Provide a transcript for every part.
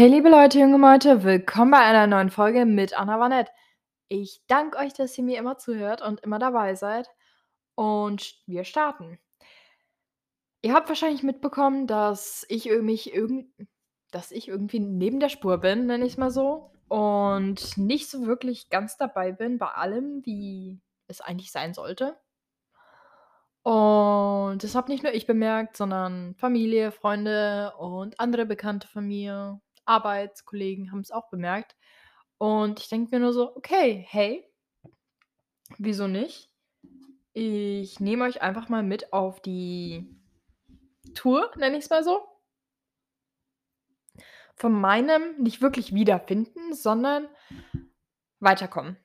Hey liebe Leute, junge Leute, willkommen bei einer neuen Folge mit Anna Vanette. Ich danke euch, dass ihr mir immer zuhört und immer dabei seid. Und wir starten. Ihr habt wahrscheinlich mitbekommen, dass ich mich irgend dass ich irgendwie neben der Spur bin, nenne ich es mal so, und nicht so wirklich ganz dabei bin bei allem, wie es eigentlich sein sollte. Und das habe nicht nur ich bemerkt, sondern Familie, Freunde und andere Bekannte von mir, Arbeitskollegen haben es auch bemerkt. Und ich denke mir nur so: „Okay, hey, wieso nicht? Ich nehme euch einfach mal mit auf die Tour, nenne ich es mal so.“ Von meinem nicht wirklich Wiederfinden, sondern weiterkommen.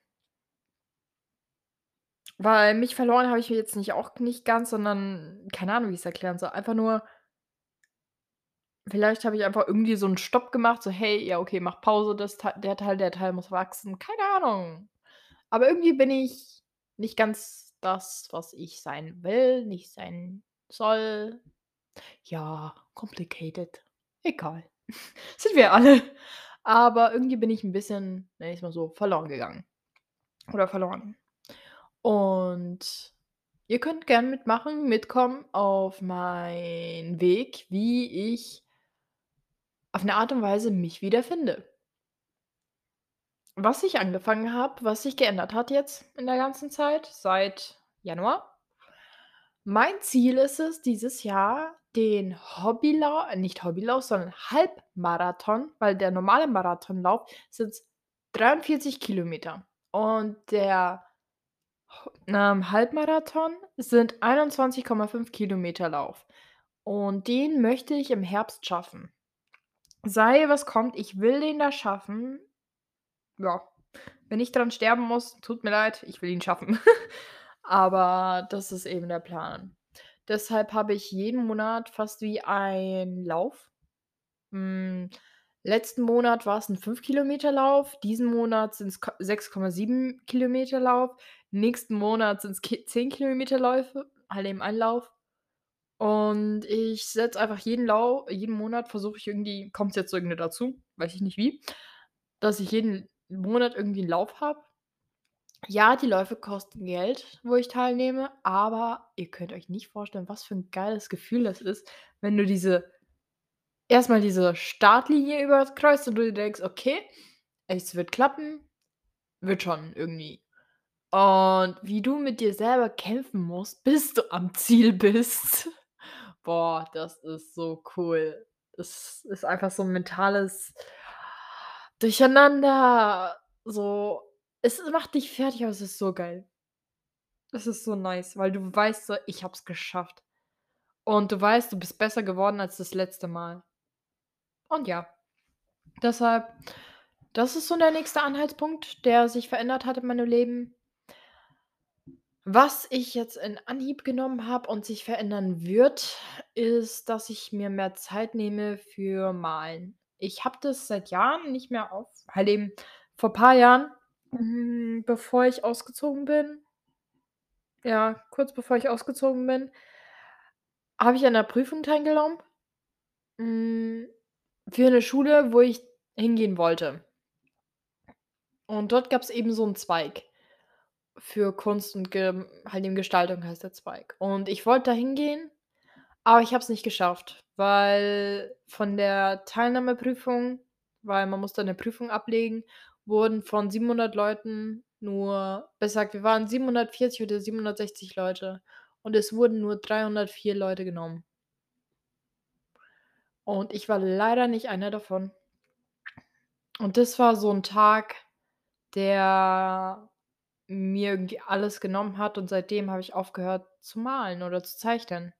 Weil mich verloren habe ich jetzt nicht auch nicht ganz, sondern keine Ahnung, wie ich's erklären soll. Einfach nur vielleicht habe ich einfach irgendwie so 'n Stopp gemacht, so: „Hey, ja, okay, mach Pause, das der Teil der Teil muss wachsen.“ Keine Ahnung. Aber irgendwie bin ich nicht ganz das, was ich sein will, nicht sein soll. Ja, complicated. Egal. Sind wir alle. Aber irgendwie bin ich 'n bisschen, nenne ich's mal so, verloren gegangen oder verloren. Und ihr könnt gern mitmachen, mitkommen auf meinen Weg, wie ich auf 'ne Art und Weise mich wiederfinde. Was ich angefangen habe, was sich geändert hat jetzt in der ganzen Zeit seit Januar. Mein Ziel ist es, dieses Jahr den Hobbylau nicht Hobbylauf, sondern Halbmarathon, weil der normale Marathonlauf sind 43 Kilometer und der ähm, Halbmarathon sind 21,5 Kilometer Lauf und den möchte ich im Herbst schaffen. Sei was kommt, ich will den da schaffen. Ja, wenn ich dran sterben muss, tut mir leid, ich will ihn schaffen. Aber das ist eben der Plan. Deshalb habe ich jeden Monat fast wie ein Lauf. Hm, letzten Monat war's 'n 5 Kilometer Lauf, diesen Monat sind's Ko 6,7 Kilometer Lauf, nächsten Monat sind's Ki 10 Kilometer Läufe, halt eben ein Lauf. Und ich setze einfach jeden Lau jeden Monat versuche ich irgendwie kommt jetzt irgendwie dazu, weiß ich nicht wie, dass ich jeden Monat irgendwie 'n Lauf habe. Ja, die Läufe kosten Geld, wo ich teilnehme, aber ihr könnt euch nicht vorstellen, was für 'n geiles Gefühl das ist, wenn du diese erst mal diese Startlinie überkreuzt und du dir denkst: „Okay, es wird klappen, wird schon irgendwie.“ Und wie du mit dir selber kämpfen musst, bis du am Ziel bist. Boah, das ist so cool. Es ist einfach so 'n mentales Durcheinander, so es macht dich fertig, aber es ist so geil. Es ist so nice, weil du weißt so: „Ich habe es geschafft.“ Und du weißt, du bist besser geworden als das letzte Mal. Und ja, deshalb das ist so der nächste Anhaltspunkt, der sich verändert hat in meinem Leben. Was ich jetzt in Anhieb genommen habe und sich verändern wird, ist, dass ich mir mehr Zeit nehme für Malen. Ich habe das seit Jahren nicht mehr auf halt eben vor paar Jahren, hm, bevor ich ausgezogen bin ja, kurz bevor ich ausgezogen bin habe ich an 'ner Prüfung teilgenommen hm, für 'ne Schule, wo ich hingehen wollte. Und dort gab's eben so 'n Zweig für Kunst und Gem halt eben Gestaltung heißt der Zweig. Und ich wollte da hingehen, aber ich habe es nicht geschafft, weil von der Teilnahmeprüfung weil man muss da 'ne Prüfung ablegen, wurden von 700 Leuten nur besser gesagt, wir waren 740 oder 760 Leute und es wurden nur 304 Leute genommen. Und ich war leider nicht einer davon. Und das war so 'n Tag, der mir alles genommen hat und seitdem habe ich aufgehört zu malen oder zu zeichnen.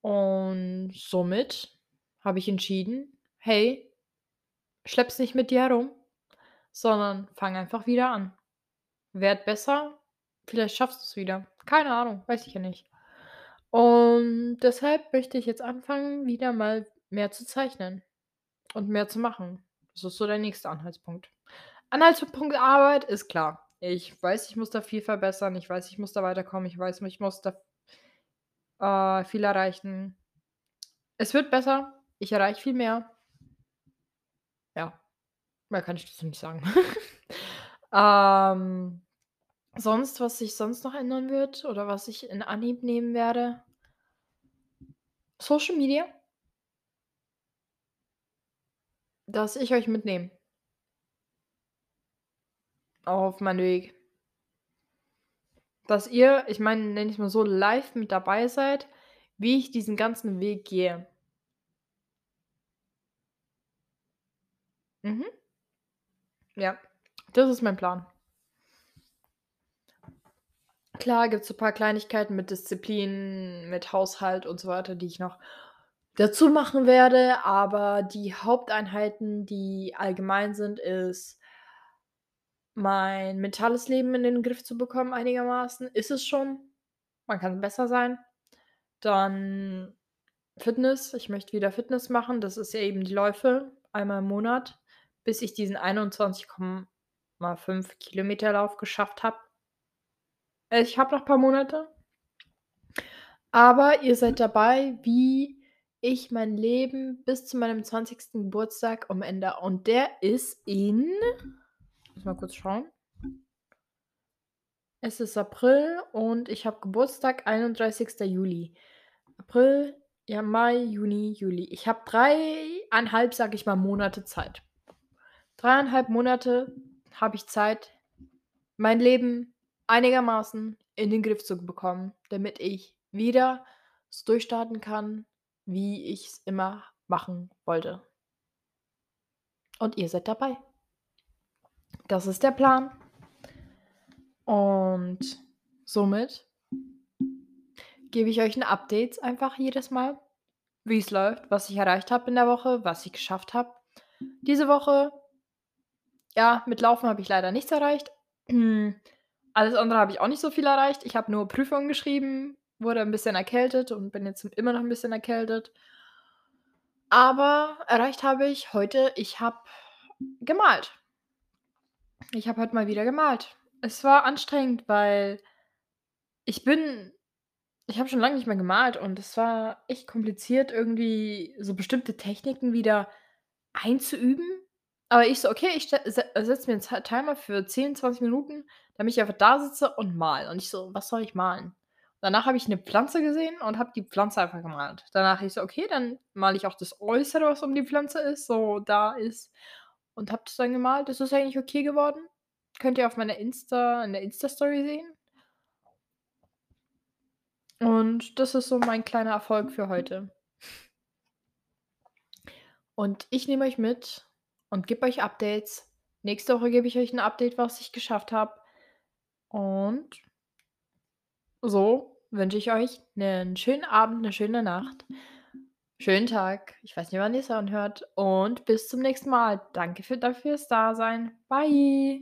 Und somit habe ich entschieden: „Hey, schlepp's nicht mit dir herum, sondern fang einfach wieder an. Werd besser, vielleicht schaffst du's wieder.“ Keine Ahnung, weiß ich ja nicht. Und deshalb möchte ich jetzt anfangen, wieder mal mehr zu zeichnen und mehr zu machen. Das ist so der nächste Anhaltspunkt. Anhaltspunkt Arbeit ist klar. Ich weiß, ich muss da viel verbessern. Ich weiß, ich muss da weiterkommen. Ich weiß, ich muss da äh, viel erreichen. Es wird besser. Ich erreiche viel mehr. Ja, mehr kann ich dazu nicht sagen. Ähm, sonst, was sich sonst noch ändern wird oder was ich in Anhieb nehmen werde Social Media. Dass ich euch mitnehme. Auf meinen Weg. Dass ihr, ich meine, nenne ich's mal so, live mit dabei seid, wie ich diesen ganzen Weg gehe. Mhm. Ja, das ist mein Plan. Klar gibt's so paar Kleinigkeiten mit Disziplin, mit Haushalt und so weiter, die ich noch dazu machen werde, aber die Haupteinheiten, die allgemein sind, ist mein mentales Leben in den Griff zu bekommen einigermaßen. Ist es schon. Man kann besser sein. Dann Fitness. Ich möchte wieder Fitness machen. Das ist ja eben die Läufe einmal im Monat, bis ich diesen 21,5 Kilometer-Lauf geschafft habe. Ich habe noch paar Monate. Aber ihr seid dabei, wie ich mein Leben bis zu meinem 20. Geburtstag umändere. Und der ist in muss mal kurz schauen. Es ist April und ich habe Geburtstag, 31. Juli. April, ja, Mai, Juni, Juli. Ich habe 3,5, sage ich mal, Monate Zeit. 3,5 Monate habe ich Zeit, mein Leben einigermaßen in den Griff zu bekommen, damit ich wieder so durchstarten kann, wie ich's immer machen wollte. Und ihr seid dabei. Das ist der Plan. Und somit gebe ich euch 'n Updates einfach jedes Mal, wie's läuft, was ich erreicht habe in der Woche, was ich geschafft habe. Diese Woche ja, mit Laufen habe ich leider nichts erreicht. Alles andere habe ich auch nicht so viel erreicht. Ich habe nur Prüfungen geschrieben, wurde 'n bisschen erkältet und bin jetzt immer noch 'n bisschen erkältet. Aber erreicht habe ich heute ich habe gemalt. Ich habe heute mal wieder gemalt. Es war anstrengend, weil ich bin ich habe schon lange nicht mehr gemalt und es war echt kompliziert, irgendwie so bestimmte Techniken wieder einzuüben. Aber ich so: „Okay, ich setze mir 'n Zei Timer für 10, 20 Minuten, damit ich einfach da sitze und male.“ Und ich so: „Was soll ich malen?“ Danach habe ich 'ne Pflanze gesehen und habe die Pflanze einfach gemalt. Danach ich so: „Okay, dann male ich auch das Äußere, was um die Pflanze ist, so da ist.“ Und habe das dann gemalt. Das ist eigentlich okay geworden. Könnt ihr auf meiner Insta in der Insta-Story sehen. Und das ist so mein kleiner Erfolg für heute. Und ich nehme euch mit und gebe euch Updates. Nächste Woche gebe ich euch 'n Update, was ich geschafft habe. Und so wünsche ich euch 'nen schönen Abend, 'ne schöne Nacht, schönen Tag. Ich weiß nicht, wann ihr's anhört und bis zum nächsten Mal. Danke für danke fürs Dasein. Bye.